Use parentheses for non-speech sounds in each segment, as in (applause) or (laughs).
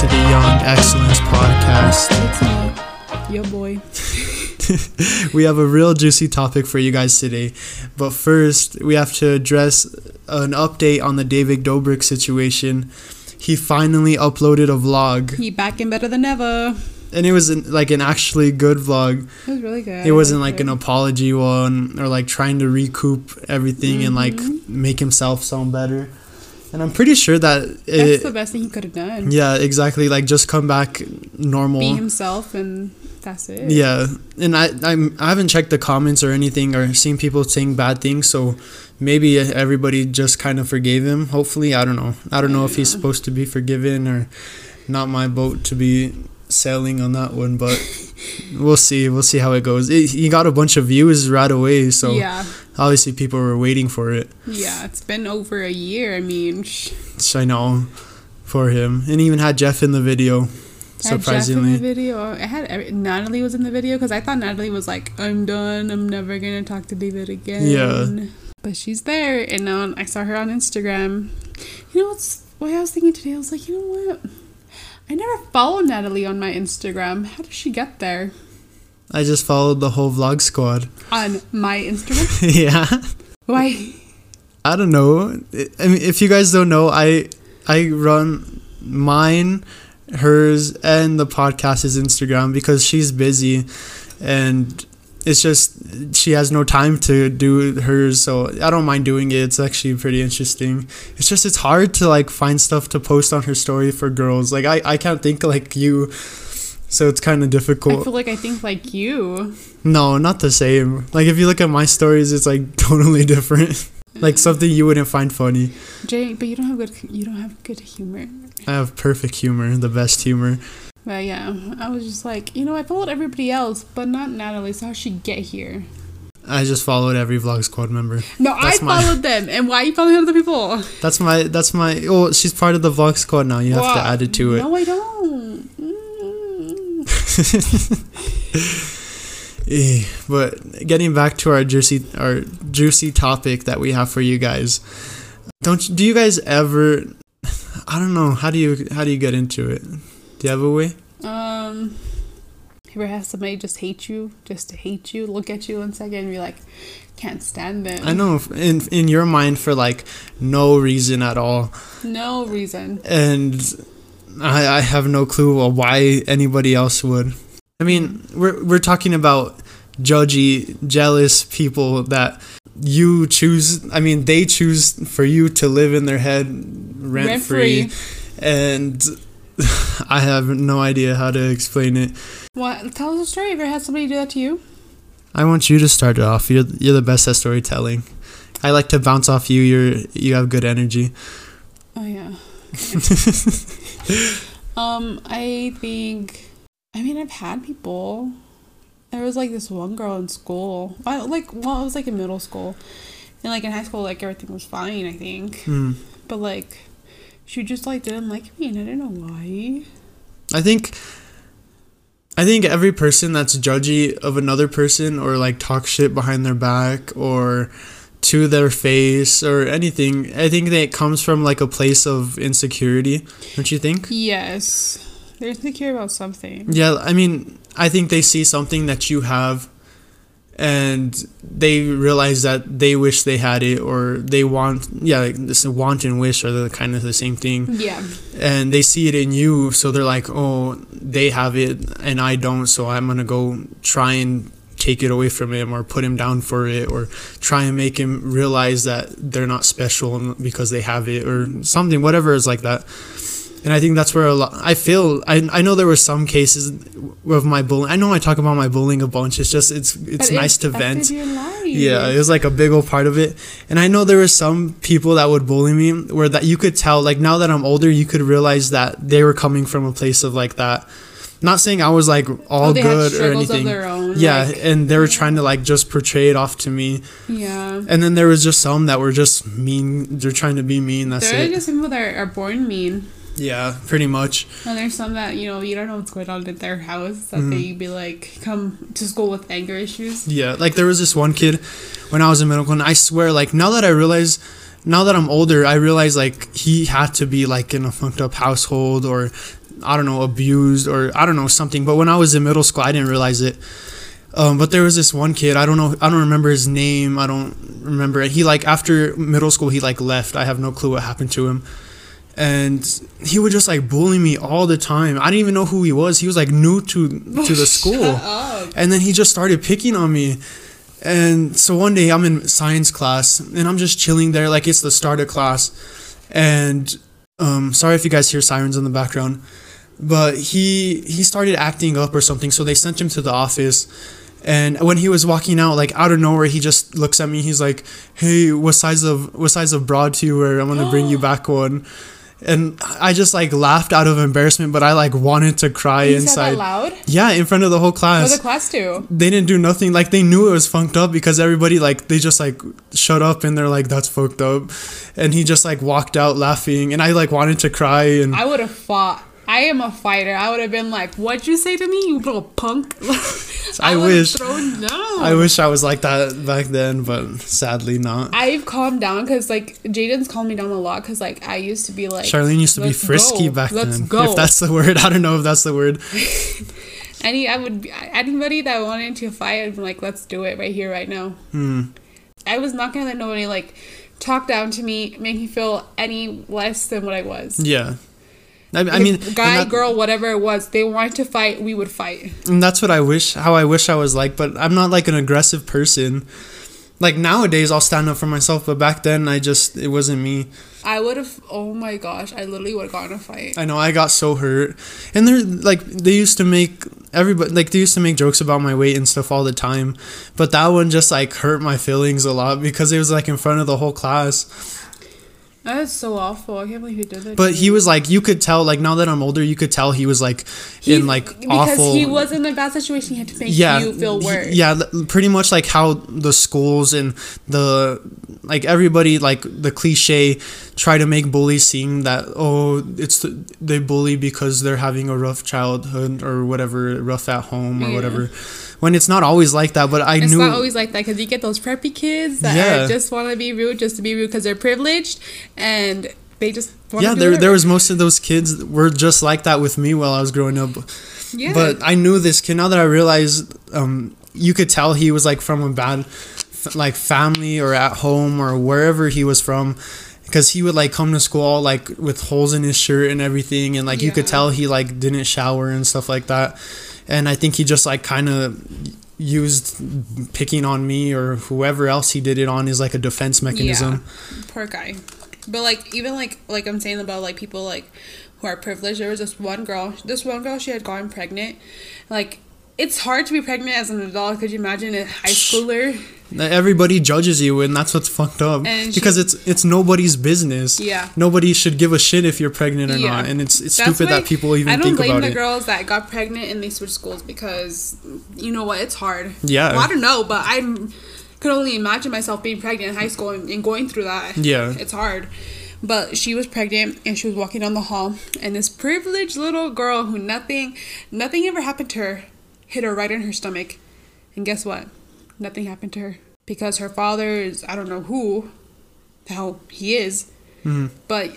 to the Young Excellence Podcast. It's me, yo boy. (laughs) we have a real juicy topic for you guys today. But first, we have to address an update on the David Dobrik situation. He finally uploaded a vlog, He back and better than ever. and it was an, like an actually good vlog. It was really good. It wasn't like an apology one or like trying to recoup everything and like Mm-hmm. make himself sound better. And I'm pretty sure that That's the best thing he could have done. yeah, exactly. Like just come back normal. Be himself, and that's it. Yeah, and I I'm, I haven't checked the comments or anything or seen people saying bad things, so maybe everybody just kind of forgave him. Hopefully, I don't know. I don't know if he's supposed to be forgiven or not. My boat to be sailing on that one, but (laughs) we'll see. We'll see how it goes. It, he got a bunch of views right away, so yeah, obviously people were waiting for it. yeah. It's been over a year. I mean, sh- I know for him, and he even had Jeff in the video. I had Jeff in Surprisingly, the video. I had every, Natalie was in the video because I thought Natalie was like, "I'm done. I'm never gonna talk to David again." Yeah. But she's there, and um, I saw her on Instagram. You know what's what I was thinking today? I was like, you know what? I never followed Natalie on my Instagram. How did she get there? I just followed the whole vlog squad. On my Instagram? (laughs) yeah. Why? I don't know. I mean, if you guys don't know, I I run mine, hers, and the podcast's Instagram because she's busy, and it's just she has no time to do hers. So I don't mind doing it. It's actually pretty interesting. It's just it's hard to like find stuff to post on her story for girls. Like I I can't think like you. So it's kind of difficult. I feel like I think like you. No, not the same. Like if you look at my stories, it's like (laughs) totally different. like mm. something you wouldn't find funny. Jay, but you don't have good you don't have good humor. I have perfect humor, the best humor. But yeah, I was just like, you know, I followed everybody else, but not Natalie. So how she get here? I just followed every vlog squad member. No, That's I my- (laughs) followed them. And why are you following other people? That's my that's my oh she's part of the vlog squad now. You have to add it to it. No, I don't. (laughs) Eh, but getting back to our juicy our juicy topic that we have for you guys. Don't you- do you guys ever I don't know, how do you how do you get into it? Do you have a way? Um, ever have somebody just hate you, just to hate you, look at you one second and be like, can't stand them. I know in in your mind for like no reason at all. No reason. and I, I have no clue why anybody else would. I mean, we're we're talking about judgy, jealous people that you choose. I mean, they choose for you to live in their head rent, Rent free, free. and (laughs) I have no idea how to explain it. What? Tell us a story. You ever had somebody do that to you? I want you to start it off. You're you're the best at storytelling. I like to bounce off you. You're you have good energy. Oh yeah. (laughs) (laughs) um, I think. I mean, I've had people. There was like this one girl in school. I like well, I was like in middle school, and like in high school, like everything was fine. I think, Hmm. but like, she just like didn't like me, and I do not know why. I think I think every person that's judgy of another person or like talk shit behind their back or to their face or anything, I think that it comes from like a place of insecurity, don't you think? Yes, they're insecure about something. Yeah, I mean, I think they see something that you have and they realize that they wish they had it or they want yeah, like this want and wish are the kind of the same thing. Yeah, and they see it in you so they're like oh they have it and i don't so i'm gonna go try and take it away from him or put him down for it or try and make him realize that they're not special because they have it or something whatever is like that and i think that's where a lot i feel i, I know there were some cases of my bullying i know i talk about my bullying a bunch it's just it's it's But nice it to vent affected Your life. yeah, it was like a big old part of it. And I know there were some people that would bully me where that you could tell, like now that I'm older, you could realize that they were coming from a place of like that. Not saying I was like all Oh, good or anything. own, yeah, like- and they were trying to like just portray it off to me. yeah. And then there was just some that were just mean. They're trying to be mean. That's There are it. just people that are born mean. Yeah, pretty much. And there's some that, you know, you don't know what's going on at their house that Mm-hmm. they be like come to school with anger issues. Yeah, like there was this one kid when I was in middle school, and I swear, like now that I realize now that I'm older, I realize like he had to be like in a fucked up household or I don't know, abused or I don't know something. But when I was in middle school, I didn't realize it. Um, but there was this one kid. I don't know. I don't remember his name. I don't remember it. He like after middle school, he like left. I have no clue what happened to him. And he would just like bully me all the time. I didn't even know who he was. He was like new to (laughs) to the school, and then he just started picking on me. And so one day I'm in science class and I'm just chilling there like it's the start of class. And um, sorry if you guys hear sirens in the background, but he he started acting up or something. So they sent him to the office. And when he was walking out, like out of nowhere, he just looks at me. He's like, "Hey, what size of what size of broad do you wear? I'm gonna bring you (gasps) back one." And I just like laughed out of embarrassment, but I like wanted to cry You said inside. that loud? Yeah, in front of the whole What class the class do? they didn't do nothing like they knew it was funked up because everybody like they just like shut up and they're like that's fucked up and he just like walked out laughing and i like wanted to cry and I would have fought. I am a fighter. I would have been like, "What'd you say to me, you little punk?" (laughs) I would've wish- Thrown i wish i was like that back then but sadly not I've calmed down because like Jaden's calmed me down a lot because like I used to be like charlene used to be frisky go. back Let's then go. if that's the word i don't know if that's the word (laughs) any I would anybody that wanted to fight, I'd be like, let's do it right here, right now. hmm. I was not gonna let nobody like talk down to me, make me feel any less than what I was. yeah I, I mean guy, that- girl, whatever it was, they wanted to fight, we would fight. and that's what i wish how i wish i was like but i'm not like an aggressive person like nowadays i'll stand up for myself but back then i just it wasn't me I would have. Oh my gosh, I literally would have gotten a fight. I know I got so hurt, and they're like they used to make everybody like they used to make jokes about my weight and stuff all the time, but that one just like hurt my feelings a lot because it was like in front of the whole class. That is so awful. I can't believe he did that. But he was like you could tell like now that I'm older, you could tell he was like He- in like because awful. he was in a bad situation. He had to make yeah, you feel he- worse. yeah, pretty much like how the schools and the like everybody like the cliche try to make bullies seem that oh it's the, they bully because they're having a rough childhood or whatever rough at home or Yeah. whatever when it's not always like that but i It's knew it's not always like that because you get those preppy kids that Yeah. just want to be rude just to be rude because they're privileged and they just want yeah there, there was most of those kids were just like that with me while i was growing up yeah. but i knew this kid now that i realized um, you could tell he was like from a bad like family or at home or wherever he was from because he would like come to school like with holes in his shirt and everything and like you could tell he like didn't shower and stuff like that and i think he just like kind of used picking on me or whoever else he did it on is like a defense mechanism Yeah. poor guy. But like even like like I'm saying about like people like who are privileged. There was this one girl. This one girl she had gotten pregnant. Like it's hard to be pregnant as an adult. Could you imagine a high schooler? everybody judges you and that's what's fucked up And because she- it's it's nobody's business Yeah. nobody should give a shit if you're pregnant or Yeah. not and it's it's That's stupid that people even I don't think blame about the it girls that got pregnant and they switched schools because you know what? It's hard. Yeah. Well, I don't know, but I could only imagine myself being pregnant in high school and, and going through that. Yeah. It's hard. But she was pregnant and she was walking down the hall and this privileged little girl who nothing nothing ever happened to her hit her right in her stomach. And guess what? Nothing happened to her. Because her father is I don't know who the hell he is. Mhm. But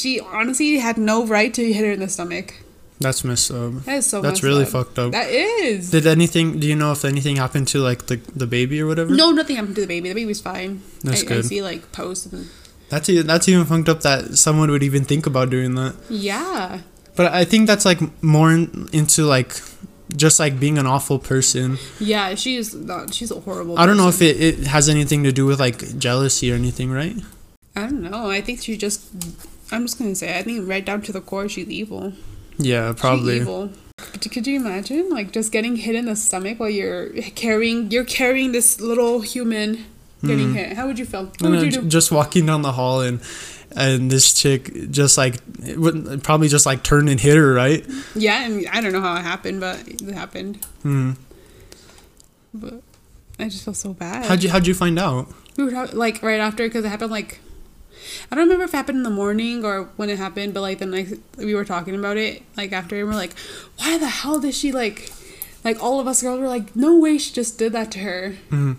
she honestly had no right to hit her in the stomach. that's messed up That is so that's really up. fucked up That is. did anything do you know if anything happened to like the the baby or whatever no, nothing happened to the baby. The baby's fine. That's I, I see like posts and that's even that's even fucked up that someone would even think about doing that yeah. but i think that's like more in, into like just like being an awful person Yeah, she's not she's a horrible i don't know if it, it has anything to do with like jealousy or anything right I don't know. I think she just I'm just gonna say I think right down to the core she's evil. yeah She's probably evil. Could, could you imagine like just getting hit in the stomach while you're carrying you're carrying this little human getting Mhm. hit? How would you feel? What would you do? just walking down the hall and and this chick just like probably just like turned and hit her right Yeah, and I don't know how it happened, but it happened. hmm. But I just feel so bad. how'd you how'd you find out We were talk- like right after because it happened like I don't remember if it happened in the morning or when it happened, but like the night we were talking about it, like after and we're like, why the hell did she like, like all of us girls were like, no way she just did that to her, hmm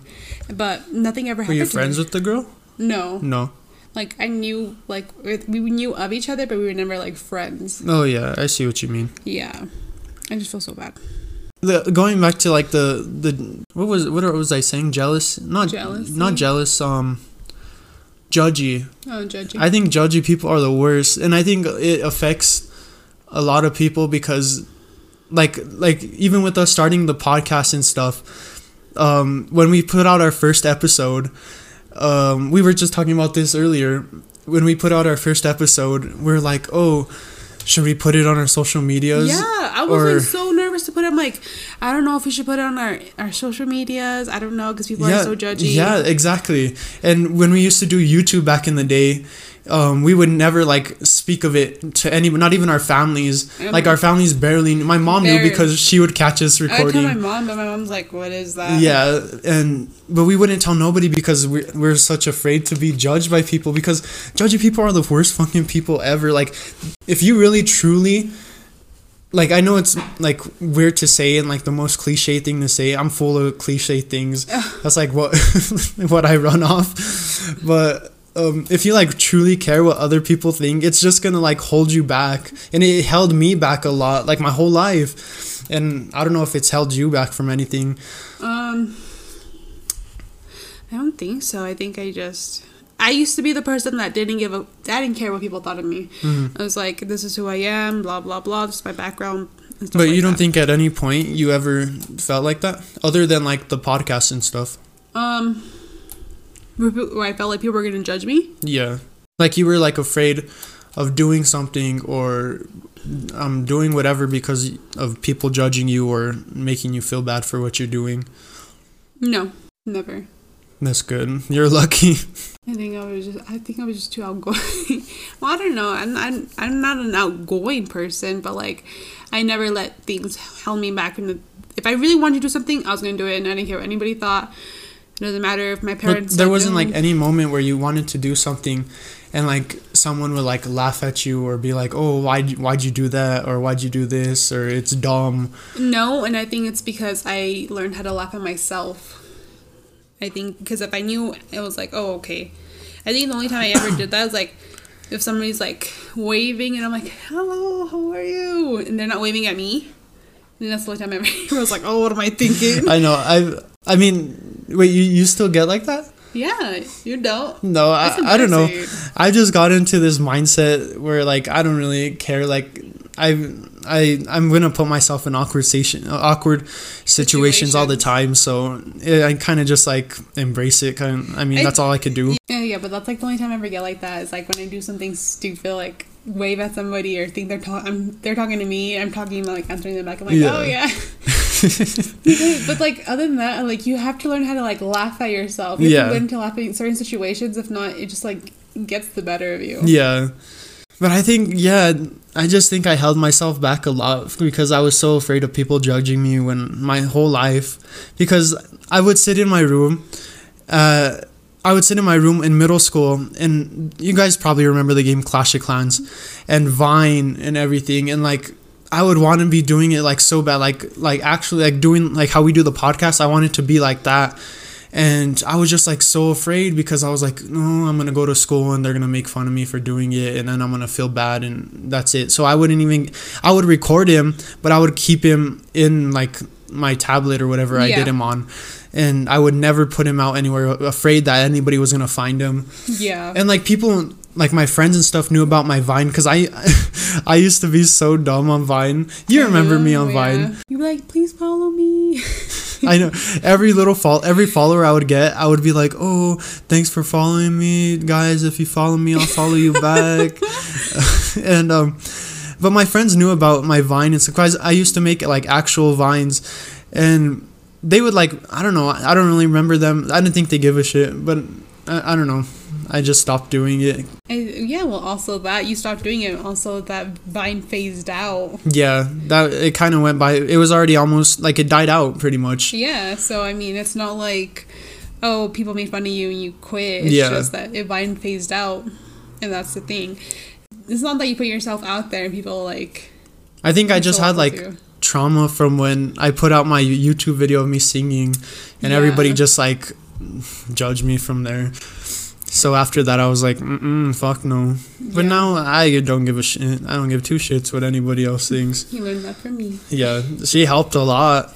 but nothing ever happened. were you to friends with the girl No, no Like I knew like we knew of each other, but we were never like friends. Oh yeah, I see what you mean. Yeah, I just feel so bad. The, going back to like the the what was what was I saying? Jealous? Not jealous. Not jealous. Um, judgy. Oh, judging. I think judgy people are the worst, and I think it affects a lot of people because, like, like even with us starting the podcast and stuff, um, when we put out our first episode, um, we were just talking about this earlier. When we put out our first episode, we're like, oh, should we put it on our social medias? yeah, I was or- like so nervous to put it. I'm like, I don't know if we should put it on our our social medias. I don't know because people yeah, are so judgy. Yeah, exactly. And when we used to do YouTube back in the day, um, we would never like speak of it to anyone, not even our families. Um, like our families barely. My mom knew because she would catch us recording. I tell my mom, but my mom's like, "What is that?" Yeah, and but we wouldn't tell nobody because we're, we're such afraid to be judged by people because judgy people are the worst fucking people ever. Like, if you really truly like I know it's like weird to say and like the most cliche thing to say. I'm full of cliche things. That's like what (laughs) what I run off. But um, if you like truly care what other people think, it's just gonna like hold you back, and it held me back a lot, like my whole life. And I don't know if it's held you back from anything. Um, I don't think so. I think I just. I used to be the person that didn't give a. I didn't care what people thought of me. Mhm. I was like, "This is who I am." Blah blah blah. This is my background. But like you don't that. think at any point you ever felt like that, other than like the podcast and stuff? Um, where I felt like people were gonna judge me. Yeah, like you were like afraid of doing something or um doing whatever because of people judging you or making you feel bad for what you're doing. No, never. That's good. You're lucky. (laughs) I think I was just. I think I was just too outgoing. (laughs) well, I don't know. I'm. I'm. I'm not an outgoing person, but like, I never let things hold me back. And if I really wanted to do something, I was gonna do it, and I didn't care what anybody thought. It doesn't matter if my parents. But there wasn't like any moment where you wanted to do something and like someone would like laugh at you or be like, "Oh, why why'd you do that?" or "Why'd you do this?" or "It's dumb." No, and I think it's because I learned how to laugh at myself. I think because if I knew it was like, oh, okay. I think the only time I ever did that was like if somebody's like waving and I'm like, hello, how are you? And they're not waving at me. And that's the only time I ever I (laughs) was like, oh, what am I thinking? I know. I I mean, wait, you you still get like that? yeah, you don't. No, I, That's I don't know. I just got into this mindset where like I don't really care. Like I I I'm gonna put myself in awkward station, awkward situations all the time. So eh, I kind of just like embrace it. Kind. I mean, I- that's all I could do. Yeah, yeah, but that's like the only time I ever get like that is like when I do something stupid, like wave at somebody or think they're talking, they're talking to me. I'm talking, like answering them back. I'm like, Yeah. oh yeah. (laughs) but like other than that, like you have to learn how to like laugh at yourself. You have Yeah. to learn to laugh at certain situations. If not, it just like gets the better of you. Yeah. But I think, yeah, I just think I held myself back a lot because I was so afraid of people judging me when my whole life. Because I would sit in my room, uh, I would sit in my room in middle school, and you guys probably remember the game Clash of Clans and Vine and everything. And like, I would want to be doing it like so bad, like, like actually, like doing like how we do the podcast. I wanted to be like that and I was just like so afraid because I was like, no, I'm gonna go to school and they're gonna make fun of me for doing it, and then I'm gonna feel bad, and that's it. So I wouldn't even, I would record him, but I would keep him in like my tablet or whatever I Yeah. did him on, and I would never put him out anywhere, afraid that anybody was gonna find him. Yeah. And like people, like my friends and stuff knew about my Vine because I, (laughs) I used to be so dumb on Vine. You remember me on Oh, Vine? You'd be like, please follow me. (laughs) I know every little fall every follower I would get, I would be like, "Oh, thanks for following me, guys. If you follow me, I'll follow you back." (laughs) and um, but my friends knew about my Vine and surprise. I used to make like actual vines, and they would like I don't know. I don't really remember them. I didn't think they give a shit, but I, I don't know. I just stopped doing it. And yeah, well, also that you stopped doing it. Also, that Vine phased out. Yeah, that it kind of went by. It was already almost like it died out pretty much. Yeah, so I mean, it's not like, oh, people made fun of you and you quit. It's Yeah. just that it Vine phased out, and that's the thing. It's not that you put yourself out there and people like. I think I just had like you. Trauma from when I put out my YouTube video of me singing and Yeah. everybody just like judged me from there. So after that, I was like, mm fuck no. But Yeah. now I don't give a shit. I don't give two shits what anybody else thinks. He learned that from me. Yeah, she helped a lot.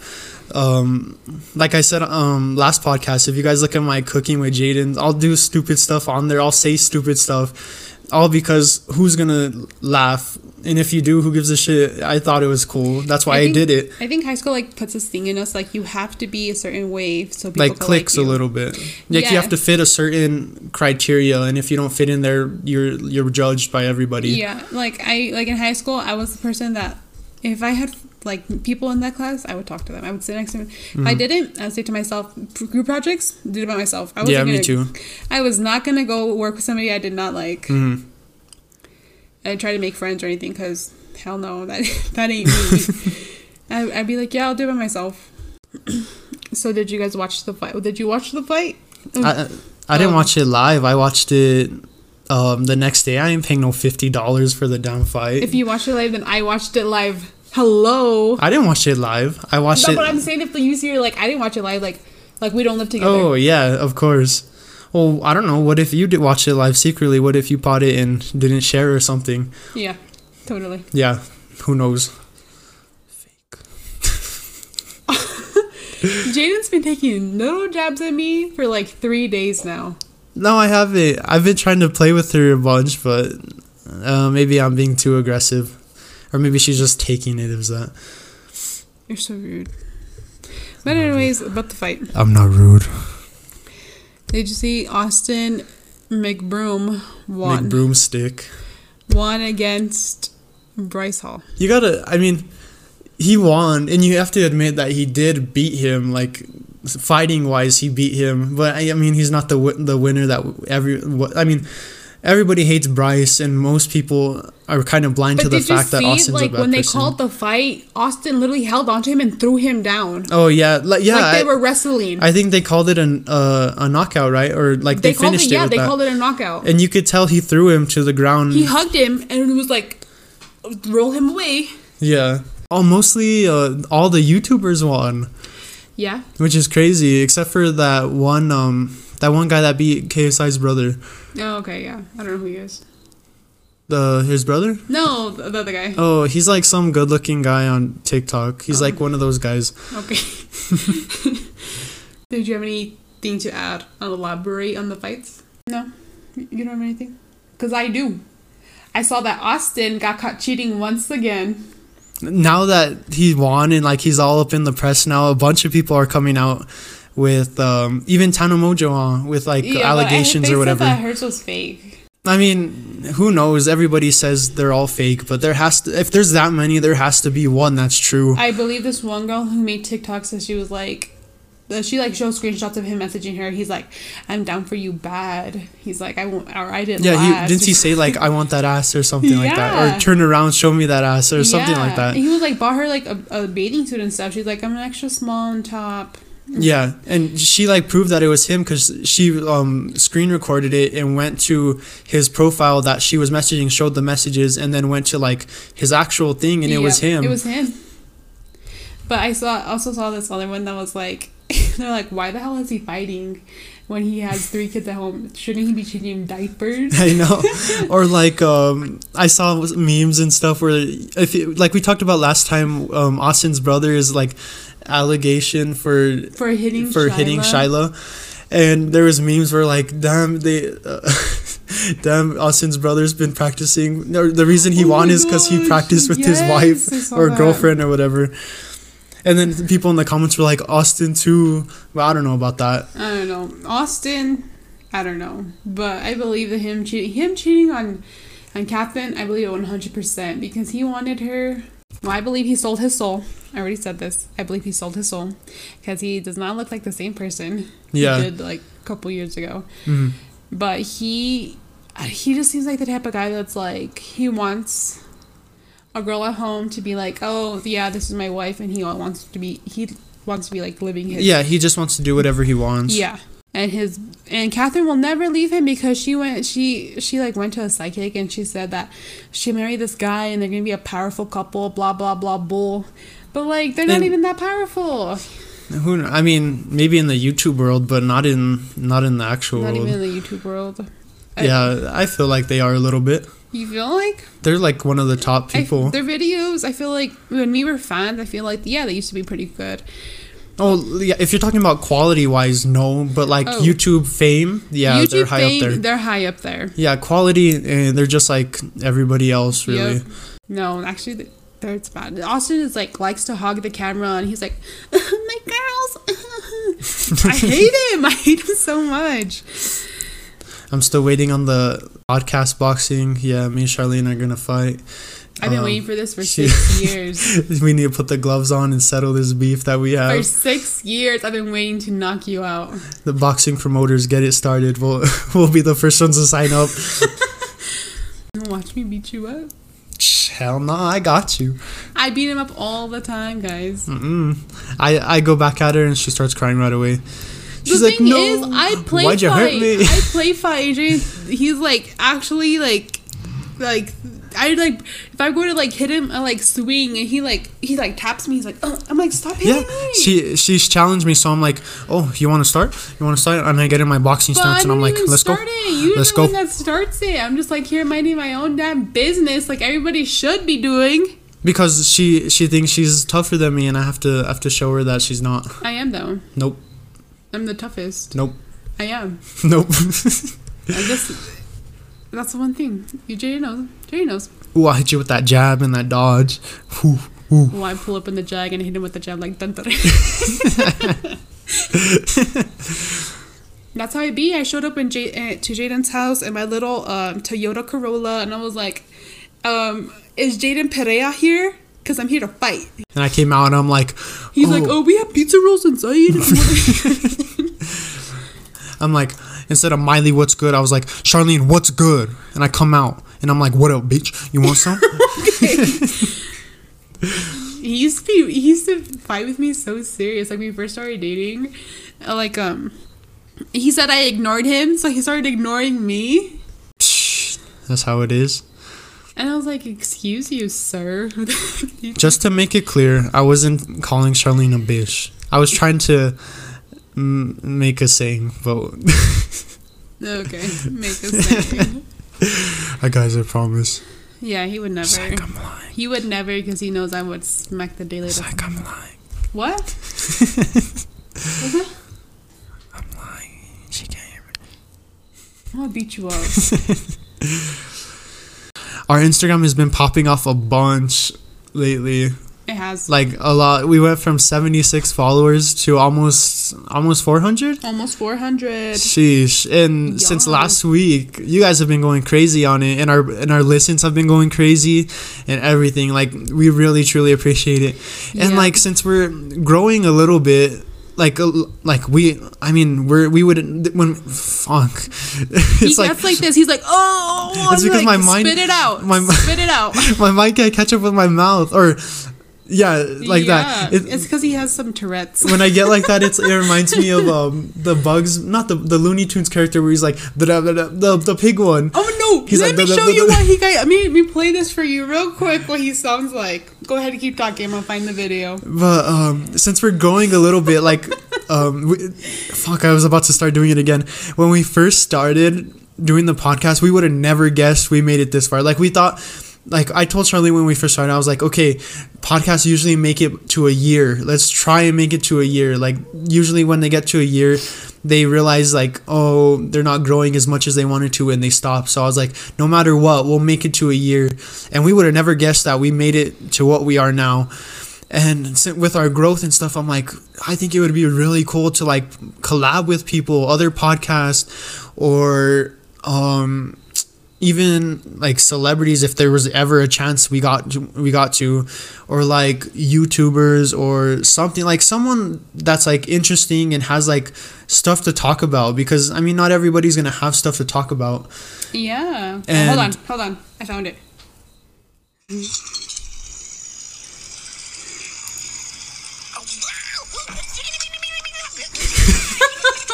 Um, like I said, um, last podcast, if you guys look at my cooking with Jaden, I'll do stupid stuff on there. I'll say stupid stuff, all because who's gonna laugh? And if you do, who gives a shit? I thought it was cool. That's why I, think- did it. I think high school like puts this thing in us like you have to be a certain way so people Like clicks like a little bit. Like you have to fit a certain criteria, and if you don't fit in there, you're you're judged by everybody. Yeah, like I like in high school, I was the person that if I had like people in that class, I would talk to them. I would sit next to them. If I didn't, I'd say to myself, group projects, did it by myself. I Mm-hmm. Yeah, me gonna, too. I was not gonna go work with somebody I did not like. Mhm. and try to make friends or anything because hell no, (laughs) that that ain't me. (laughs) I, I'd be like, yeah, I'll do it by myself. (clears throat) so did you guys watch the fight? Did you watch the fight? I I didn't Um, watch it live. I watched it um, the next day. I ain't paying no fifty dollars for the damn fight. If you watched it live, then I watched it live. Hello. I didn't watch it live. I watched No, it. but I'm saying if you see, you're like, I didn't watch it live. Like, like we don't live together. oh yeah, of course. Well, I don't know. What if you did watch it live secretly? What if you bought it and didn't share or something? Yeah, totally. Yeah, who knows? Fake. (laughs) Jaden's been taking little jabs at me for like three days now. No, I haven't. I've been trying to play with her a bunch, but uh, maybe I'm being too aggressive, or maybe she's just taking it as that. You're so rude. But anyways, about the fight. I'm not rude. Did you see Austin McBroom won? Make broomstick. won against Bryce Hall. You gotta. I mean, he won, and you have to admit that he did beat him. Like fighting wise, he beat him. But I, I mean, he's not the the winner that every. I mean, everybody hates Bryce, and most people are kind of blind But to the fact that see, Austin's like a bad when they person. called the fight, Austin literally held onto him and threw him down. oh yeah, like yeah. like they I, were wrestling. I think they called it an uh, a knockout, right? Or like they, they finished it, it. yeah, with they that. called it a knockout. and you could tell he threw him to the ground. he hugged him and it was like, roll him away. yeah. Oh, mostly uh, all the YouTubers won. Yeah. which is crazy except for that one um that one guy that beat KSI's brother Oh, okay, yeah. I don't know who he is. The his brother No, the, the other guy. oh he's like some good looking guy on TikTok he's Oh. like one of those guys Okay. (laughs) Did you have anything to add? Elaborate on the fights? No, you don't have anything. Cause I do. I saw that Austin got caught cheating once again. now that he won and like he's all up in the press now a bunch of people are coming out with um even Tana Mongeau on with like Yeah, I- allegations or whatever Said that hers was fake. I mean who knows everybody says they're all fake but there has to if there's that many there has to be one that's true I believe this one girl who made TikToks and she was like, uh, she like showed screenshots of him messaging her. He's like, "I'm down for you, bad." He's like, "I won't," or "I didn't." Yeah, last," he didn't he say like I want that ass or something like that, or turn around, show me that ass or something like that. He was like, bought her like a, a bathing suit and stuff. She's like, "I'm an extra small on top." Yeah, and she like proved that it was him because she um screen recorded it and went to his profile that she was messaging, showed the messages, and then went to like his actual thing, and it was him. It was him. But I saw also saw this other one that was like, (laughs) they're like, why the hell is he fighting when he has three kids at home? Shouldn't he be changing diapers? (laughs) I know, (laughs) or like um, I saw memes and stuff where if it, like we talked about last time, um, Austin's brother is like allegation for For hitting for hitting Shiloh. And there was memes where like, damn, they, uh, (laughs) damn, Austin's brother's been practicing. Or the reason he Oh won is because he practiced with his wife or that. girlfriend or whatever. And then people in the comments were like, Austin too. Well, I don't know about that. I don't know. Austin, I don't know. But I believe that him cheating him cheating on on Catherine, I believe it one hundred percent because he wanted her well, I believe he sold his soul. I already said this. I believe he sold his soul because he does not look like the same person Yeah. he did like a couple years ago. Mhm. But he he just seems like the type of guy that's like he wants a girl at home to be like, "Oh, yeah, this is my wife," and he wants to be he wants to be like living his Yeah, he just wants to do whatever he wants. yeah. And his and Catherine will never leave him because she went she she like went to a psychic and she said that she married this guy and they're gonna be a powerful couple, blah blah blah bull. But like they're not And- even that powerful. Who? I mean, maybe in the YouTube world, but not in not in the actual Not world. even in the YouTube world. I- yeah, I feel like they are a little bit. You feel like They're like one of the top I- people. their videos? I feel like when we were fans, I feel like yeah, they used to be pretty good. Oh, yeah. If you're talking about quality wise, no. But like Oh. YouTube fame, yeah, YouTube they're high fame, up there. They're high up there. Yeah, quality, and they're just like everybody else, really. Yep. No, actually, th- that's bad. Austin is like likes to hog the camera, and he's like, (laughs) "My girls." (laughs) I hate him. I hate him so much. I'm still waiting on the podcast boxing. Yeah, me and Charlene are gonna fight. I've been Um, waiting for this for she- six (laughs) years. we need to put the gloves on and settle this beef that we have. For six years, I've been waiting to knock you out. The boxing promoters get it started. We'll (laughs) we'll be the first ones to sign up. (laughs) Watch me beat you up. Hell no, I got you. I beat him up all the time, guys. Mm-mm. I I go back at her and she starts crying right away. She's the like, thing no. is, I play Why'd you hurt fight. me? I play fight. AJ, he's like actually like, like I like if I go to like hit him, I like swing, and he like he like taps me. He's like, oh, I'm like, stop hitting Yeah, me. she she's challenged me, so I'm like, oh, you want to start? You want to start? And I get in my boxing but stance, and I'm like, let's go. start it. You're Let's the go. one that starts it. I'm just like here minding my own damn business, like everybody should be doing. Because she she thinks she's tougher than me, and I have to I have to show her that she's not. I am though. Nope, I'm the toughest. nope, I am. (laughs) nope. (laughs) I just that's the one thing. You Jay knows. Jay knows. Ooh, I hit you with that jab and that dodge. Ooh, ooh. Well, I pull up in the jag and hit him with the jab like dun dun. (laughs) That's how I be. I showed up in J- uh, to Jaden's house in my little um, Toyota Corolla, and I was like, um, "Is Jaden Perea here? Because I'm here to fight." And I came out, and I'm like, He's like, "Oh, we have pizza rolls inside." (laughs) (laughs) I'm like, instead of Miley, what's good? I was like, Charlene, what's good? And I come out, and I'm like, what up, bitch? You want some? (laughs) he used to be. He used to fight with me so serious. Like when we first started dating, uh, like um, he said I ignored him, so he started ignoring me. That's how it is. And I was like, "Excuse you, sir." (laughs) Just to make it clear, I wasn't calling Charlene a bitch. I was trying to mm, make a saying, vote. (laughs) okay, make a (laughs) saying. I guys, I promise. Yeah, he would never. Like I'm lying. He would never because he knows I would smack the daily. Like. I'm lying. What? That? (laughs) I'm lying. She can't hear me. I'm gonna beat you up. Our Instagram has been popping off a bunch lately. It has Like a lot. We went from 76 followers to almost almost 400. almost 400. Sheesh! And since last week, you guys have been going crazy on it, and our and our listens have been going crazy, and everything. Like we really truly appreciate it. And Yeah. like since we're growing a little bit, like like we, I mean, we're we wouldn't when fuck. (laughs) He it's like gets like this. He's like, oh, It's I'm because like, my mind- spit it out, my- spit it out. (laughs) my mind can't catch up with my mouth, or yeah, like yeah, that. It- it's because he has some Tourette's. when I get like that, it's, it (laughs) reminds me of um the Bugs, not the the Looney Tunes character where he's like the the the, pig one. Oh no! He's Let like, me "Da- da- show you what he got. I mean, we play this for you real quick. What he sounds like. Go ahead and keep talking. Gonna find the video. But um, since we're going a little bit, like, um, we, fuck, I was about to start doing it again. When we first started doing the podcast, we would have never guessed we made it this far. Like, we thought, like, I told Charlie when we first started, I was like, okay, podcasts usually make it to a year. Let's try and make it to a year. Like, usually when they get to a year, they realize like oh they're not growing as much as they wanted to and they stop so i was like no matter what we'll make it to a year and we would have never guessed that we made it to what we are now and with our growth and stuff i'm like i think it would be really cool to like collab with people other podcasts or um even like celebrities if there was ever a chance we got to, we got to or like youtubers or something like someone that's like interesting and has like stuff to talk about because i mean not everybody's gonna have stuff to talk about Yeah. Oh, And- hold on, hold on. I found it. (laughs)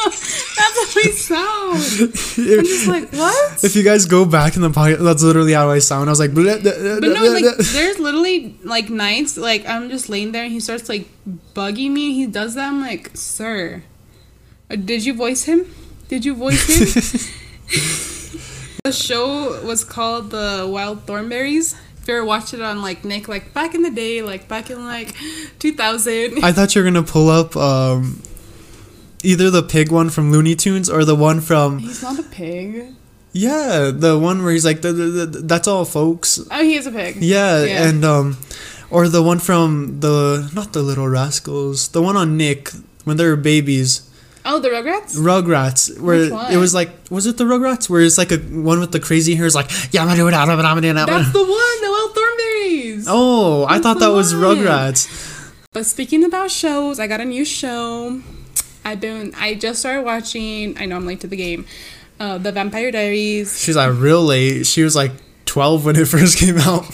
(laughs) I sound. (laughs) I'm just like, what? If you guys go back in the pocket, that's literally how I sound. I was like, but no, like there's literally like nights like I'm just laying there and he starts like bugging me. He does that. I'm like, sir, uh, did you voice him? Did you voice him? (laughs) (laughs) the show was called the Wild Thornberrys. If you ever watched it on like Nick, like back in the day, like back in like 2000. I thought you were gonna pull up um, either the pig one from Looney Tunes or the one from. He's not a pig. Yeah, the one where he's like, the, the, the, "That's all, folks." Oh, he is a pig. Yeah, yeah, and um, or the one from the not the Little Rascals, the one on Nick when they were babies. Oh, the Rugrats. Rugrats, where it was like, was it the Rugrats where it's like a one with the crazy hair is like, yeah, I'm gonna do it, I'm gonna do it. That's the one, Noel Wild Thornberrys. Oh, That's I thought that one. was Rugrats. But speaking about shows, I got a new show. I've been, I just started watching. I know I'm late to the game. Uh, the Vampire Diaries. She's like real late. She was like 12 when it (laughs) first came out.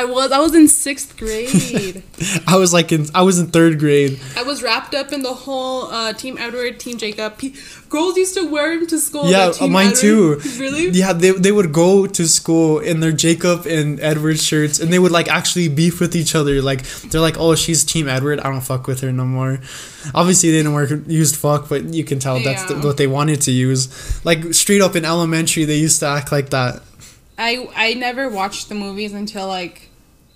I was I was in sixth grade. (laughs) I was like in I was in third grade. I was wrapped up in the whole uh, Team Edward, Team Jacob. P- girls used to wear them to school. Yeah, mine Edward. too. (laughs) Really? Yeah, they they would go to school in their Jacob and Edward shirts, and they would like actually beef with each other. Like they're like, "Oh, she's Team Edward. I don't fuck with her no more." Obviously, they didn't work used fuck, but you can tell that's yeah. the, what they wanted to use. Like straight up in elementary, they used to act like that. I I never watched the movies until like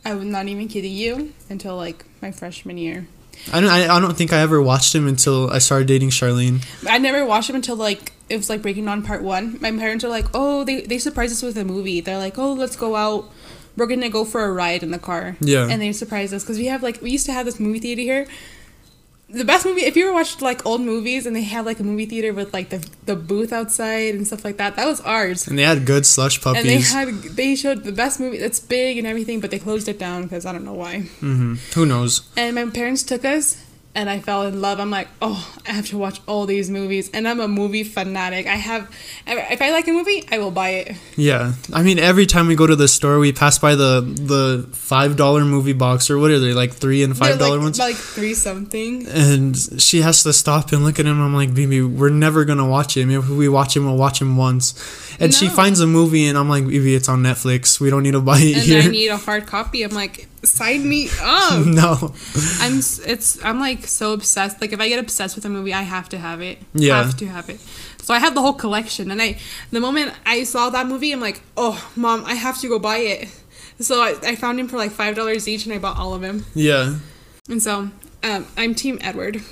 I'm not even kidding you until like my freshman year. I don't. I, I don't think I ever watched him until I started dating Charlene. I never watched him until like it was like Breaking Dawn Part One. My parents are like, "Oh, they they surprised us with a movie." They're like, "Oh, let's go out. We're gonna go for a ride in the car." Yeah. And they surprised us because we have like we used to have this movie theater here the best movie if you ever watched like old movies and they had like a movie theater with like the the booth outside and stuff like that that was ours. And they had good slush puppies and they had they showed the best movie that's big and everything but they closed it down because i don't know why. Mm-hmm. who knows? And my parents took us and I fell in love. I'm like, oh, I have to watch all these movies, and I'm a movie fanatic. I have, if I like a movie, I will buy it. Yeah, I mean, every time we go to the store, we pass by the the five dollar movie box, or what are they like three and five dollar like, ones? Like three something. And she has to stop and look at him. I'm like, baby, we're never gonna watch him. If we watch him, we'll watch him once. And no. she finds a movie, and I'm like, baby, it's on Netflix. We don't need to buy it and here. I need a hard copy. I'm like, sign me (laughs) up. no. I'm it's I'm like so obsessed. Like if I get obsessed with a movie, I have to have it. Yeah. Have to have it. So I have the whole collection and I the moment I saw that movie, I'm like, "Oh, mom, I have to go buy it." So I, I found him for like $5 each and I bought all of them. Yeah. And so, um, I'm team Edward.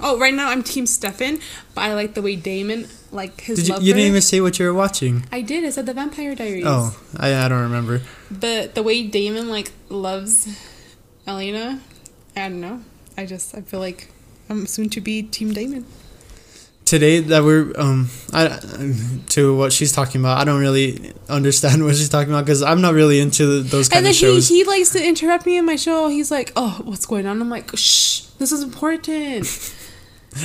Oh, right now I'm Team Stefan, but I like the way Damon, like his. Did you, you didn't even say what you were watching. I did. I said the Vampire Diaries. Oh, I, I don't remember. The the way Damon like loves Elena, I don't know. I just I feel like I'm soon to be Team Damon. Today that we're um I to what she's talking about, I don't really understand (laughs) what she's talking about because I'm not really into those kind of shows. And then he he likes to interrupt me in my show. He's like, "Oh, what's going on?" I'm like, "Shh, this is important." (laughs)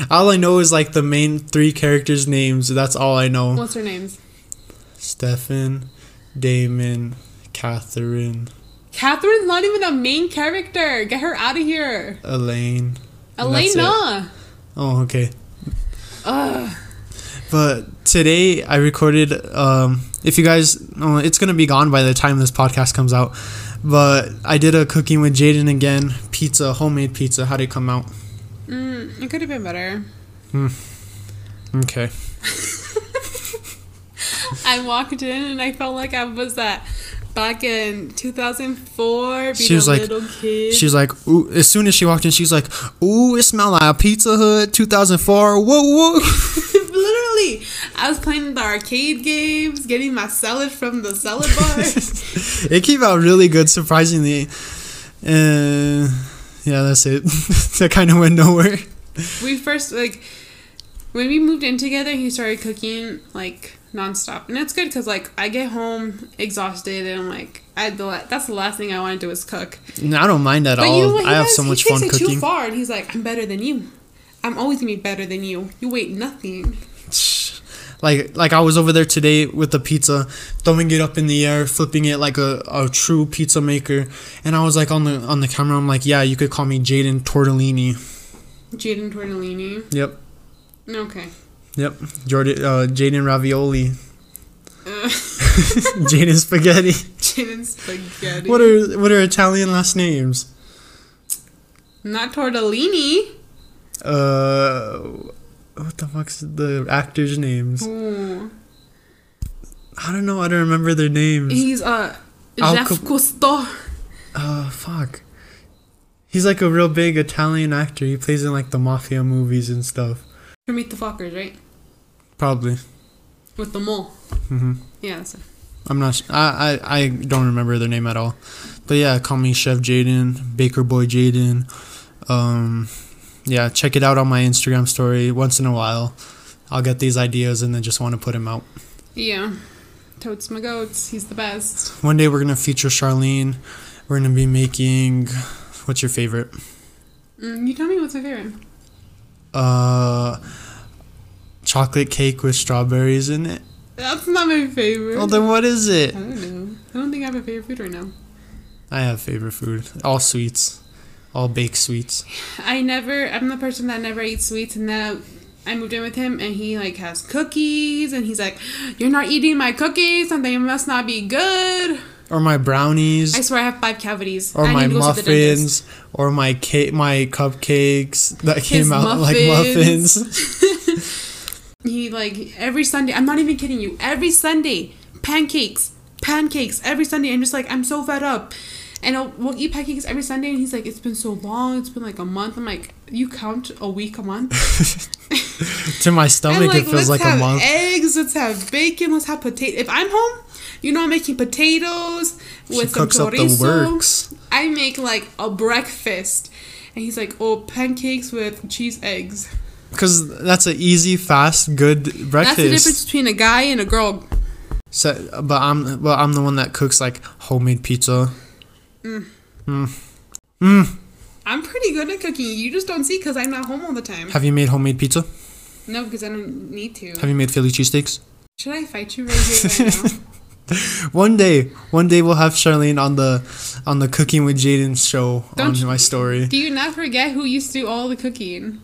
all I know is like the main three characters' names. That's all I know. What's their names? Stefan, Damon, Catherine. Catherine's not even a main character. Get her out of here. Elaine. Elena. Oh, okay. Ugh. But today I recorded. Um, if you guys, oh, it's gonna be gone by the time this podcast comes out. But I did a cooking with Jaden again. Pizza, homemade pizza. How did it come out? Mm, it could have been better. Hmm. Okay. (laughs) I walked in and I felt like I was that back in 2004 she was like she was like ooh as soon as she walked in she's like ooh it smelled like pizza hut 2004 whoa whoa (laughs) literally i was playing the arcade games getting my salad from the salad bar (laughs) it came out really good surprisingly uh, yeah that's it (laughs) that kind of went nowhere we first like when we moved in together he started cooking like nonstop, and it's good because like I get home exhausted and I'm like, I that's the last thing I want to do is cook. No, I don't mind at but all. You know I have so much fun cooking. Too far, and he's like, I'm better than you. I'm always gonna be better than you. You wait nothing. (laughs) Like like I was over there today with the pizza, throwing it up in the air, flipping it like a, a true pizza maker, and I was like on the on the camera. I'm like, yeah, you could call me Jaden Tortellini. Jaden Tortellini. Yep. Okay. Yep, Jordan, uh, Jaden Ravioli, Uh, (laughs) Jaden Spaghetti. Jaden spaghetti. What are what are Italian last names? Not tortellini. Uh, what the fuck's the actors' names? I don't know. I don't remember their names. He's uh Al Jeff Cap- Cousteau. Uh, fuck. He's like a real big Italian actor. He plays in like the mafia movies and stuff. From Meet the Fockers, right? Probably. With the mole. hmm Yeah, that's it. I'm not. Sh- I, I I don't remember their name at all. But yeah, call me Chef Jaden, Baker Boy Jaden. Um, yeah, check it out on my Instagram story once in a while. I'll get these ideas and then just want to put them out. Yeah. Totes my goats. He's the best. One day we're gonna feature Charlene. We're gonna be making. What's your favorite? Mm, you tell me what's my favorite. Uh, chocolate cake with strawberries in it. That's not my favorite. Well, then what is it? I don't know. I don't think I have a favorite food right now. I have favorite food. All sweets. All baked sweets. I never. I'm the person that never eats sweets, and then I moved in with him, and he like has cookies, and he's like, "You're not eating my cookies. Something must not be good." Or my brownies. I swear I have five cavities. or I my need to go see the muffins. Or my cake. My cupcakes that His came out like muffins. muffins. (laughs) (laughs) He like every Sunday. I'm not even kidding you. Every Sunday, pancakes, pancakes every Sunday. I'm just like I'm so fed up, and I'll, we'll eat pancakes every Sunday. And he's like, "It's been so long. It's been like a month." I'm like, "You count a week a month?" (laughs) to my stomach, it feels like a have month. eggs. Let's have bacon. Let's have potato. If I'm home, you know I'm making potatoes She with some up the chorizo. works. I make like a breakfast, and he's like, "Oh, pancakes with cheese eggs." Because that's an easy, fast, good breakfast. That's the difference between a guy and a girl. So, but I'm well. I'm the one that cooks like homemade pizza. Mm. Mm. Mm. I'm pretty good at cooking. You just don't see because I'm not home all the time. Have you made homemade pizza? No, because I don't need to. Have you made Philly cheesesteaks? Should I fight you right here right now? (laughs) (laughs) One day, one day we'll have Charlene on the on the Cooking with Jaden show Don't on my story. Do you not forget who used to do all the cooking?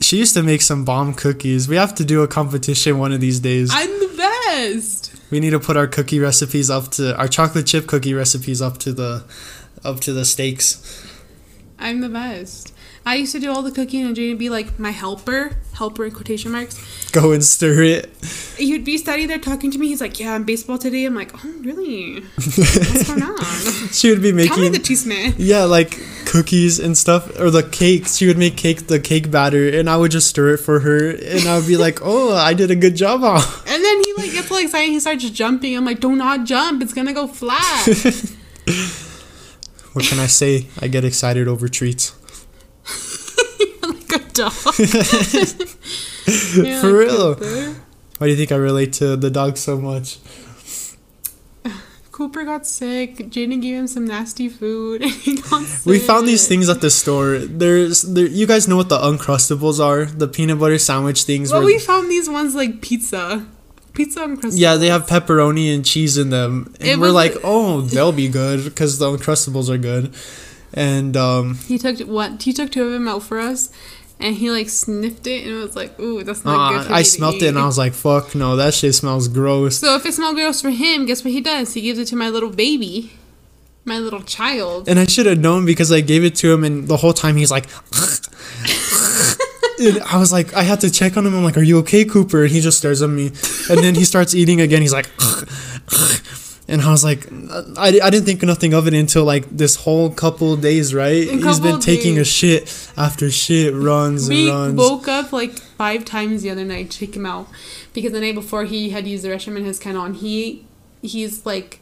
She used to make some bomb cookies. We have to do a competition one of these days. I'm the best. We need to put our cookie recipes up to our chocolate chip cookie recipes up to the up to the steaks. I'm the best. I used to do all the cooking and Jane would be like my helper, helper in quotation marks. Go and stir it. He'd be standing there talking to me. He's like, "Yeah, I'm baseball today." I'm like, "Oh, really? What's going on? (laughs) She would be Tell me making the cheese man." yeah, like cookies and stuff or the cakes. She would make cake the cake batter and I would just stir it for her and I would be like, (laughs) "Oh, I did a good job on." And then he like gets all excited. He starts jumping. I'm like, "Do not jump. It's gonna go flat." (laughs) What can I say? I get excited over treats. Dog. (laughs) (laughs) Yeah, For real. Why do you think I relate to the dog so much? Cooper got sick. Jaden gave him some nasty food, (laughs) and he got sick. We found these things at the store. There's there you guys know what the uncrustables are? The peanut butter sandwich things Well, we found these ones like pizza, pizza uncrustables. Yeah, they have pepperoni and cheese in them. And It we're was- like, "Oh, they'll be good because the uncrustables are good." And um He took what? He took two of them out for us, and he like sniffed it, and it was like, "Ooh, that's not uh, good." For I smelt it and. I was like, "Fuck no, that shit smells gross." So if it smells gross for him, guess what he does? He gives it to my little baby, my little child. And I should have known because I gave it to him, and the whole time he's like, (laughs) and I was like, I had to check on him. I'm like, "Are you okay, Cooper?" And he just stares at me, and then he starts eating again. He's like, (laughs) and I was like, I, I didn't think nothing of it until like this whole couple of days, right? He's been taking a shit after shit, runs We and runs. woke up like five times the other night to check him out because the night before he had used the restroom in his kennel, and he he's like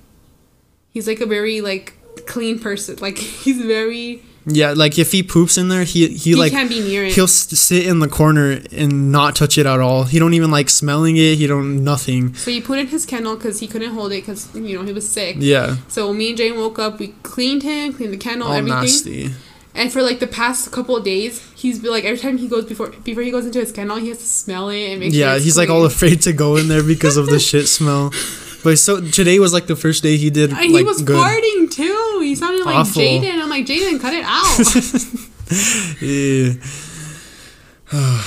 he's like a very like clean person. Like (laughs) he's very Yeah, like if he poops in there, he he, he, like can't be near it. he'll s- sit in the corner and not touch it at all. He don't even like smelling it. He don't nothing. So he put in his kennel because he couldn't hold it because you know he was sick. Yeah, So me and Jane woke up. We cleaned him, cleaned the kennel, all everything. nasty. And for like the past couple of days, he's been like every time he goes before before he goes into his kennel, he has to smell it and make sure. Yeah, he's like all afraid to go in there because of the (laughs) shit smell. But so today was like the first day he did And like he was good. farting too. He sounded like Awful. Jaden. I'm like Jaden, cut it out. (laughs) Yeah. (sighs)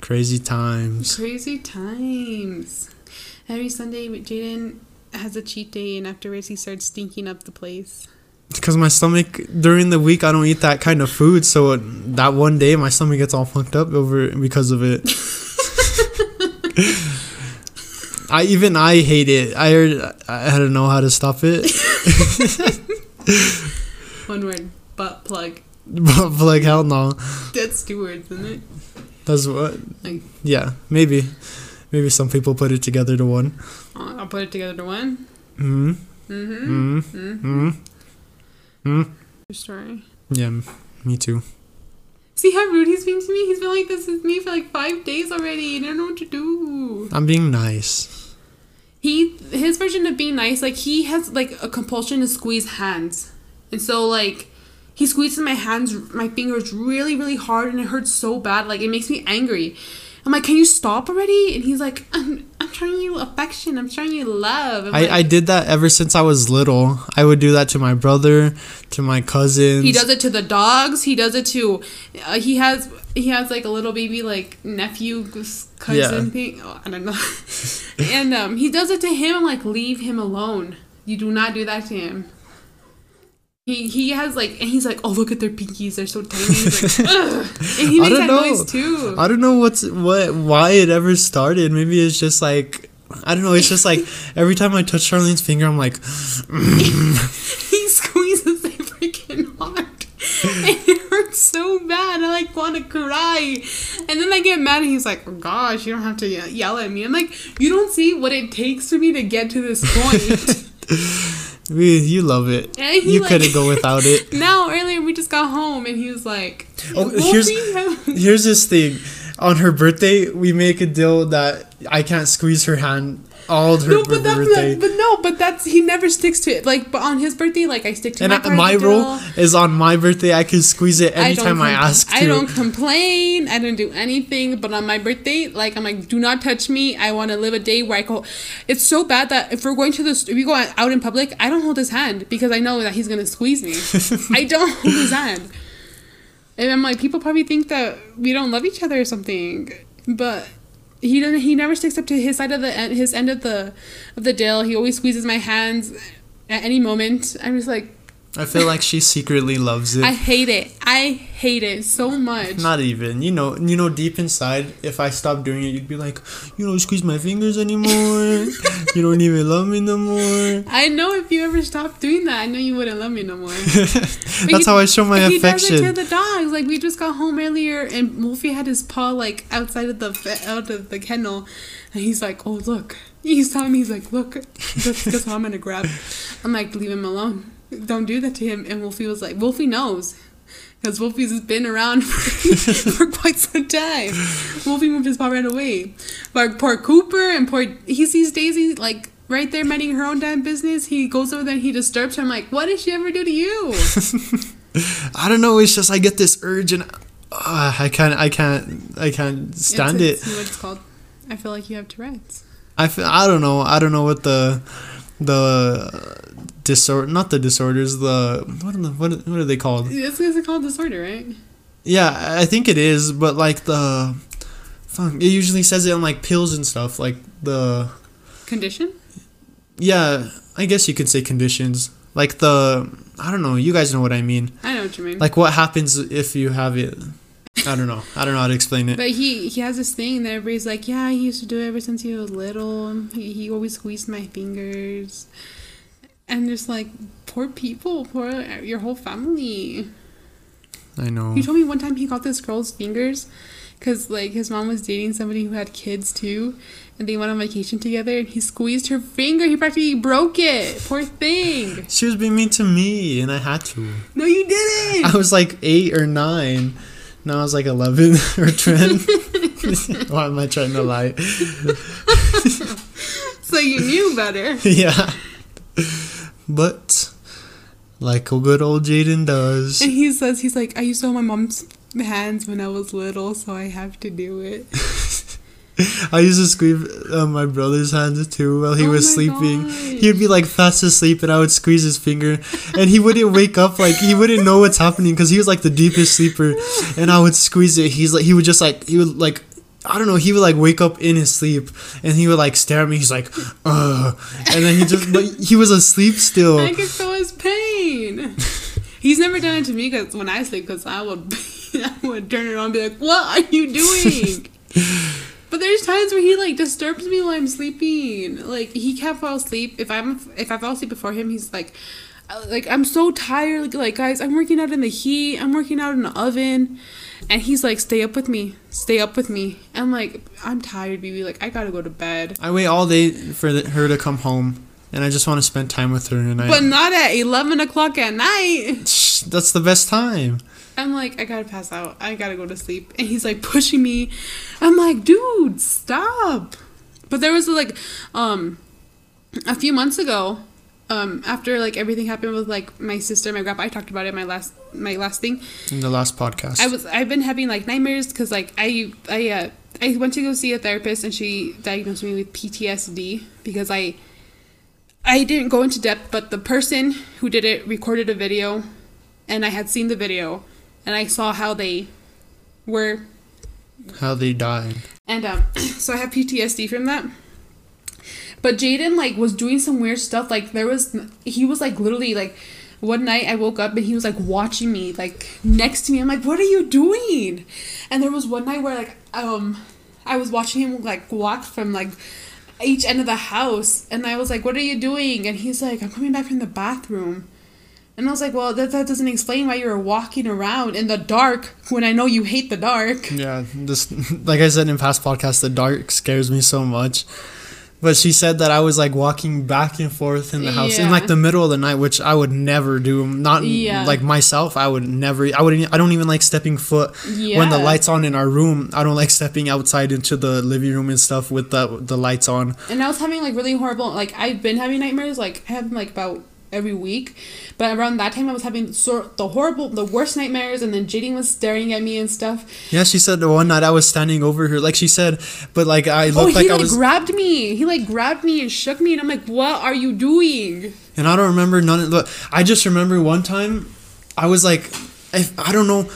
Crazy times. Crazy times. Every Sunday, Jaden has a cheat day, and afterwards, he starts stinking up the place. Because my stomach during the week I don't eat that kind of food, so that one day my stomach gets all fucked up over because of it. (laughs) (laughs) I even I hate it. I heard I don't know how to stop it. (laughs) One word, butt plug. (laughs) but like hell no. That's two words, isn't it? That's what. Like- Yeah, maybe, maybe some people put it together to one. Uh, I'll put it together to one. Hmm. Mm-hmm. Hmm. Mm-hmm. Hmm. Hmm. Your story. Yeah, me too. See how rude he's being to me? He's been like this with me for like five days already. I don't know what to do. I'm being nice. He his version of being nice, like he has like a compulsion to squeeze hands, and so like he squeezes my hands, my fingers really really hard, and it hurts so bad. Like it makes me angry. I'm like, can you stop already? And he's like, I'm, I'm showing you affection. I'm showing you love. I'm I, like, I did that ever since I was little. I would do that to my brother, to my cousins. He does it to the dogs. He does it to. Uh, he has he has like a little baby like nephew cousin Yeah. thing. Oh, I don't know. (laughs) and um, he does it to him. I'm like, leave him alone. You do not do that to him. He he has like and he's like, oh look at their pinkies. They're so tiny. He's like, (laughs) Ugh. And he I makes don't that know. noise too. I don't know what's what why it ever started. Maybe it's just like I don't know. It's just like (laughs) every time I touch Charlene's finger, I'm like, (laughs) he squeezes it freaking hard. And it hurts so bad. I like want to cry. And then I get mad and he's like, oh, gosh, you don't have to yell at me. I'm like, you don't see what it takes for me to get to this point. "We- you love it. You like- couldn't go without it. (laughs) now, earlier we just got home and he was like, Oh, here's- (laughs) Here's this thing. On her birthday, we make a deal that I can't squeeze her hand all her No, but birthday. not, but no, but that's he never sticks to it. Like, but on his birthday, like I stick to and my I, part my rule is on my birthday, I can squeeze it anytime I, compl- ask to. I don't complain. I don't do anything. But on my birthday, like I'm like, do not touch me. I want to live a day where I go. It's so bad that if we're going to this, if we go out in public, I don't hold his hand because I know that he's gonna squeeze me. (laughs) I don't hold his hand. And I'm like, people probably think that we don't love each other or something, but he doesn't. He never sticks up to his side of the end, his end of the of the deal. He always squeezes my hands at any moment. I'm just like, I feel like she secretly loves it. I hate it. I hate it so much. Not even. You know, you know, deep inside, if I stopped doing it, you'd be like, you don't squeeze my fingers anymore. (laughs) you don't even love me no more. I know if you ever stopped doing that, I know you wouldn't love me no more. (laughs) That's he- how I show my he does it affection. to the dogs. Like we just got home earlier, and Wolfie had his paw like outside of the out of the kennel, and he's like, "Oh look." He's telling me, he's like, "Look, that's, that's what I'm gonna grab." I'm like, "Leave him alone. Don't do that to him." And Wolfie was like, "Wolfie knows." Because Wolfie's been around (laughs) for, for quite some time. Wolfie moved his paw right away. But poor Cooper and poor he sees Daisy like right there minding her own damn business. He goes over there and he disturbs her. I'm like, what did she ever do to you? (laughs) I don't know. It's just I get this urge and uh, I can't. I can't. I can't stand it's, it. It's what it's called. I feel like you have Tourette's. I feel, I don't know. I don't know what the the disorder. Not the disorders. The what are the, what what are they called? This is called disorder, right? Yeah, I think it is. But like the, fuck, it usually says it on like pills and stuff. Like the Condition? yeah, I guess you could say conditions. Like the I don't know. You guys know what I mean. I know what you mean. Like what happens if you have it. I don't know. I don't know how to explain it. but he he has this thing that everybody's like, yeah, he used to do it ever since he was little. He, he always squeezed my fingers. And just like, poor people, poor your whole family. I know. He told me one time he got this girl's fingers because like his mom was dating somebody who had kids too, and they went on vacation together. And he squeezed her finger. He practically broke it. Poor thing. (laughs) She was being mean to me, and I had to. No, you didn't. I was like eight or nine. Now I was like eleven (laughs) or ten. (laughs) Why am I trying to lie? so you knew better. yeah. But like a good old Jaden does. And he says he's like, I used to hold my mom's hands when I was little, so I have to do it. (laughs) I used to squeeze uh, my brother's hands too while he Oh was sleeping. gosh. He'd be like fast asleep, and I would squeeze his finger, and he wouldn't wake up. Like he wouldn't know what's happening because he was like the deepest sleeper, and I would squeeze it. He's like he would just like he would like I don't know. He would like wake up in his sleep, and he would like stare at me. He's like, "Ugh," and then he just but he was asleep still. I can feel his pain. (laughs) He's never done it to me because when I sleep, because I would, (laughs) I would turn it on and be like, "What are you doing?" (laughs) but there's times where he like disturbs me while I'm sleeping. Like he can't fall asleep if I'm if I fall asleep before him. He's like, uh, like I'm so tired. Like, like guys, I'm working out in the heat. I'm working out in the oven. And he's like, stay up with me. Stay up with me. I'm like, I'm tired, baby. Like, I gotta go to bed. I wait all day for the, her to come home, and I just want to spend time with her. And I, But not at 11 o'clock at night. That's the best time. I'm like, I gotta pass out. I gotta go to sleep. And he's like pushing me. I'm like, dude, stop. But there was like, um, a few months ago, um, after like everything happened with like my sister, my grandpa, I talked about it in my last my last thing. In the last podcast, I was I've been having like nightmares because like I I uh, I went to go see a therapist and she diagnosed me with PTSD because I I didn't go into depth, but the person who did it recorded a video, and I had seen the video, and I saw how they were, how they died. and um, (clears throat) so I have PTSD from that. But Jaden like was doing some weird stuff. Like there was he was like literally like one night I woke up and he was like watching me like next to me. I'm like, what are you doing? And there was one night where like um I was watching him like walk from like each end of the house and I was like, What are you doing? And he's like, I'm coming back from the bathroom. And I was like, Well, that, that doesn't explain why you were walking around in the dark when I know you hate the dark. Yeah, this (laughs) like I said in past podcasts, the dark scares me so much. But she said that I was like walking back and forth in the house in like the middle of the night, which I would never do. Not Yeah. like myself, I would never. I wouldn't. I don't even like stepping foot when the lights on in our room. I don't like stepping outside into the living room and stuff with the the lights on. And I was having like really horrible like I've been having nightmares like I have like about every week, but around that time I was having sort the horrible the worst nightmares, and then Jaden was staring at me and stuff. Yeah, she said the one night I was standing over her, like she said, but like I Oh, looked he like I like was. grabbed me. He like grabbed me and shook me, and I'm like, "What are you doing?" And I don't remember none of the. I just remember one time, I was like, I, I don't know.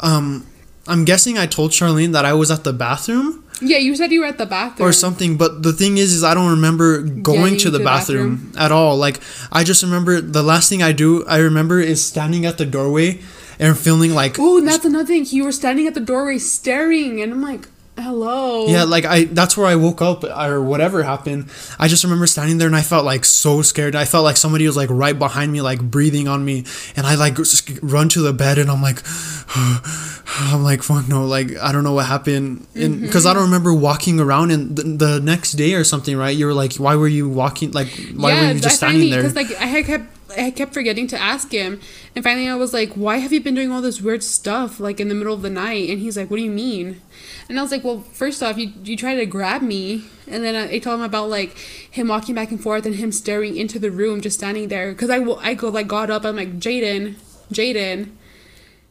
Um, I'm guessing I told Charlene that I was at the bathroom Yeah, you said you were at the bathroom or something. But the thing is, is I don't remember going Getting to the to the bathroom, at all. Like I just remember the last thing I do. I remember is standing at the doorway and feeling like. Oh, that's another thing. You were standing at the doorway staring, and I'm like, "Hello." Yeah, like I that's where I woke up or whatever happened. I just remember standing there and I felt like so scared. I felt like somebody was like right behind me like breathing on me and I like just run to the bed and I'm like (sighs) I'm like fuck no, like I don't know what happened and Mm-hmm. cuz I don't remember walking around and the, the next day or something, right? You were like why were you walking like why were you just standing there? Because like I had kept I kept forgetting to ask him, and finally I was like, "Why have you been doing all this weird stuff like in the middle of the night?" And he's like, "What do you mean?" And I was like, "Well, first off, you you tried to grab me, and then I, I told him about like him walking back and forth and him staring into the room, just standing there. Because I, I go like got up, I'm like Jaden, Jaden."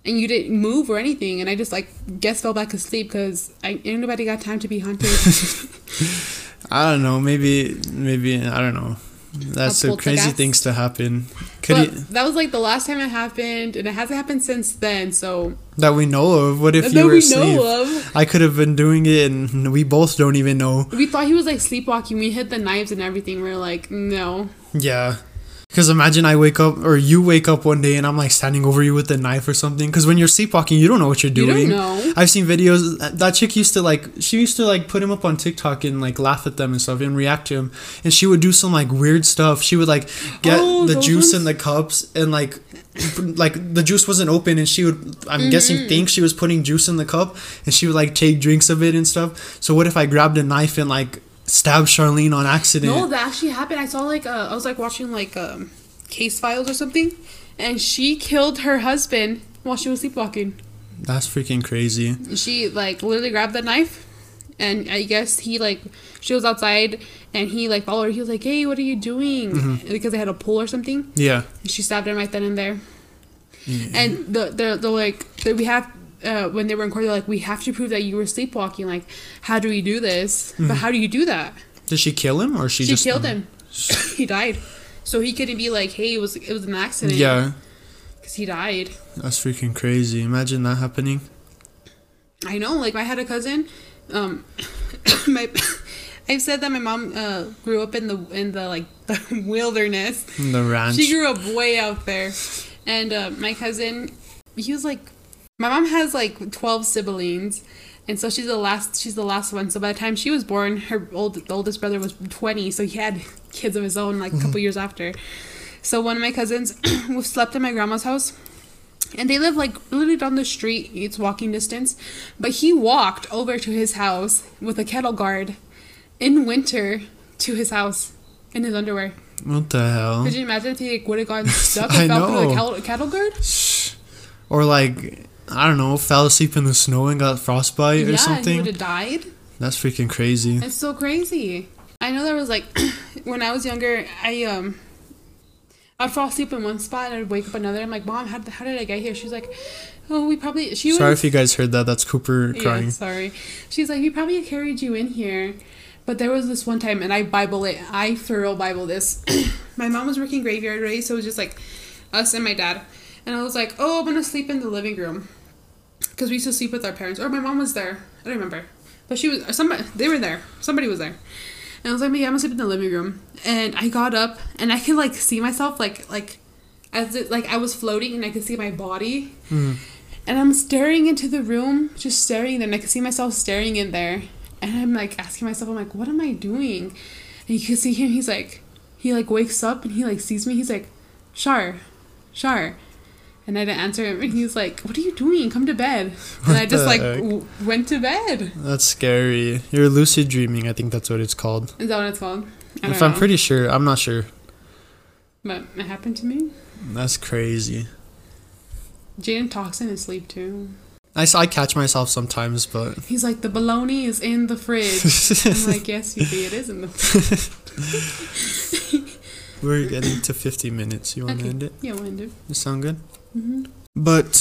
And you didn't move or anything, and I just like guess fell back asleep because I ain't nobody got time to be hunted. (laughs) I don't know, maybe maybe I don't know. That's the crazy things to happen. Could but that was like the last time it happened, and it hasn't happened since then. So that we know of. What if that you were we asleep? know of. I could have been doing it, and we both don't even know. We thought he was like sleepwalking. We hid the knives and everything. We are like, no. Yeah. Because imagine I wake up, or you wake up one day and I'm like standing over you with a knife or something. Because when you're sleepwalking, you don't know what you're You doing. don't know. I've seen videos. That chick used to like, she used to like put him up on TikTok and like laugh at them and stuff and react to him. And she would do some like weird stuff. She would like get Oh, the juice ones? in the cups and like, like the juice wasn't open and she would, I'm Mm-hmm. guessing, think she was putting juice in the cup and she would like take drinks of it and stuff. So what if I grabbed a knife and like stabbed Charlene on accident? No, that actually happened. I saw like uh, I was like watching like um, case files or something, and she killed her husband while she was sleepwalking. That's freaking crazy. She like literally grabbed the knife, and I guess he like she was outside and he like followed her. He was like, "Hey, what are you doing?" Mm-hmm. Because they had a pool or something. Yeah. And she stabbed him right then and there. And the the the like the, we have uh, when they were in court, they're like, we have to prove that you were sleepwalking. Like, how do we do this? But how do you do that? Did she kill him or she, She, just killed him. (laughs) he died. So he couldn't be like, hey, it was it was an accident. Yeah, because he died. that's freaking crazy. Imagine that happening. I know. Like I had a cousin, Um, (coughs) my (coughs) I've said that my mom uh, grew up in the in the like (laughs) the wilderness. The ranch. She grew up way out there, and uh, my cousin, he was like, my mom has like twelve siblings, and so she's the last. She's the last one. So by the time she was born, her old the oldest brother was twenty, so he had (laughs) kids of his own like a couple mm-hmm. years after. So one of my cousins (clears throat) slept in my grandma's house. And they live like literally down the street. It's walking distance. But he walked over to his house with a cattle guard in winter to his house in his underwear. what the hell? Could you imagine if he like, would have gotten (laughs) stuck and fell through the know. cattle guard? Or like I don't know, fell asleep in the snow and got frostbite yeah, or something. would have died. That's freaking crazy. It's so crazy. I know there was like (clears throat) when I was younger, I um I'd fall asleep in one spot and I'd wake up another. I'm like, Mom, how, how did I get here? She's like, Oh, we probably she Sorry was if you guys heard that. That's Cooper crying. Yeah, sorry. She's like, we probably carried you in here. But there was this one time, and I Bible it. I thorough Bible this. (clears throat) my mom was working graveyard, right? So it was just like us and my dad. And I was like, oh, I'm going to sleep in the living room. Because we used to sleep with our parents. Or my mom was there. I don't remember. But she was, somebody, they were there. Somebody was there. And I was like, yeah, I'm going to sleep in the living room. And I got up, and I could like see myself, like, like, as it, like I was floating, and I could see my body. Mhm. And I'm staring into the room, just staring there, and I could see myself staring in there. And I'm like asking myself, I'm like, what am I doing? And you can see him, he's like, he like wakes up and he like sees me, he's like, Shar, Shar. And I didn't answer him, and he's like, what are you doing? Come to bed. And What I just like w- went to bed. That's scary. You're lucid dreaming. I think that's what it's called. Is that what it's called? I don't If I'm pretty sure, I'm not sure. But it happened to me. That's crazy. Jaden talks in his sleep too. I, I catch myself sometimes, but He's like, the bologna is in the fridge. I'm (laughs) like, yes, Fifi, it is in the fridge. (laughs) we're getting to 50 minutes. You want to Okay. end it? Yeah, we'll end it. Does sound good? Hmm But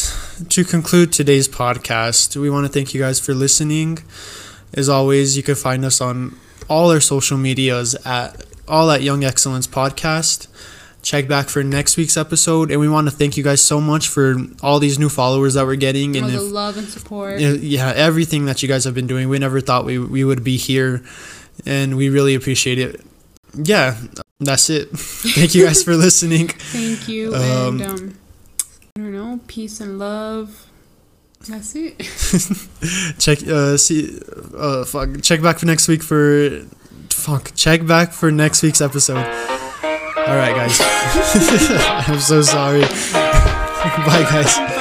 to conclude today's podcast, we want to thank you guys for listening. As always, you can find us on all our social medias at all at Young Excellence Podcast. Check back for next week's episode, and we want to thank you guys so much for all these new followers that we're getting, All and the if, love and support. yeah, yeah, everything that you guys have been doing. We never thought we we would be here, and we really appreciate it. Yeah, that's it. (laughs) thank you guys for (laughs) listening. Thank you. Um, and um, I don't know, peace and love. That's it. (laughs) (laughs) check uh see uh fuck check back for next week for fuck check back for next week's episode all right guys (laughs) i'm so sorry bye guys.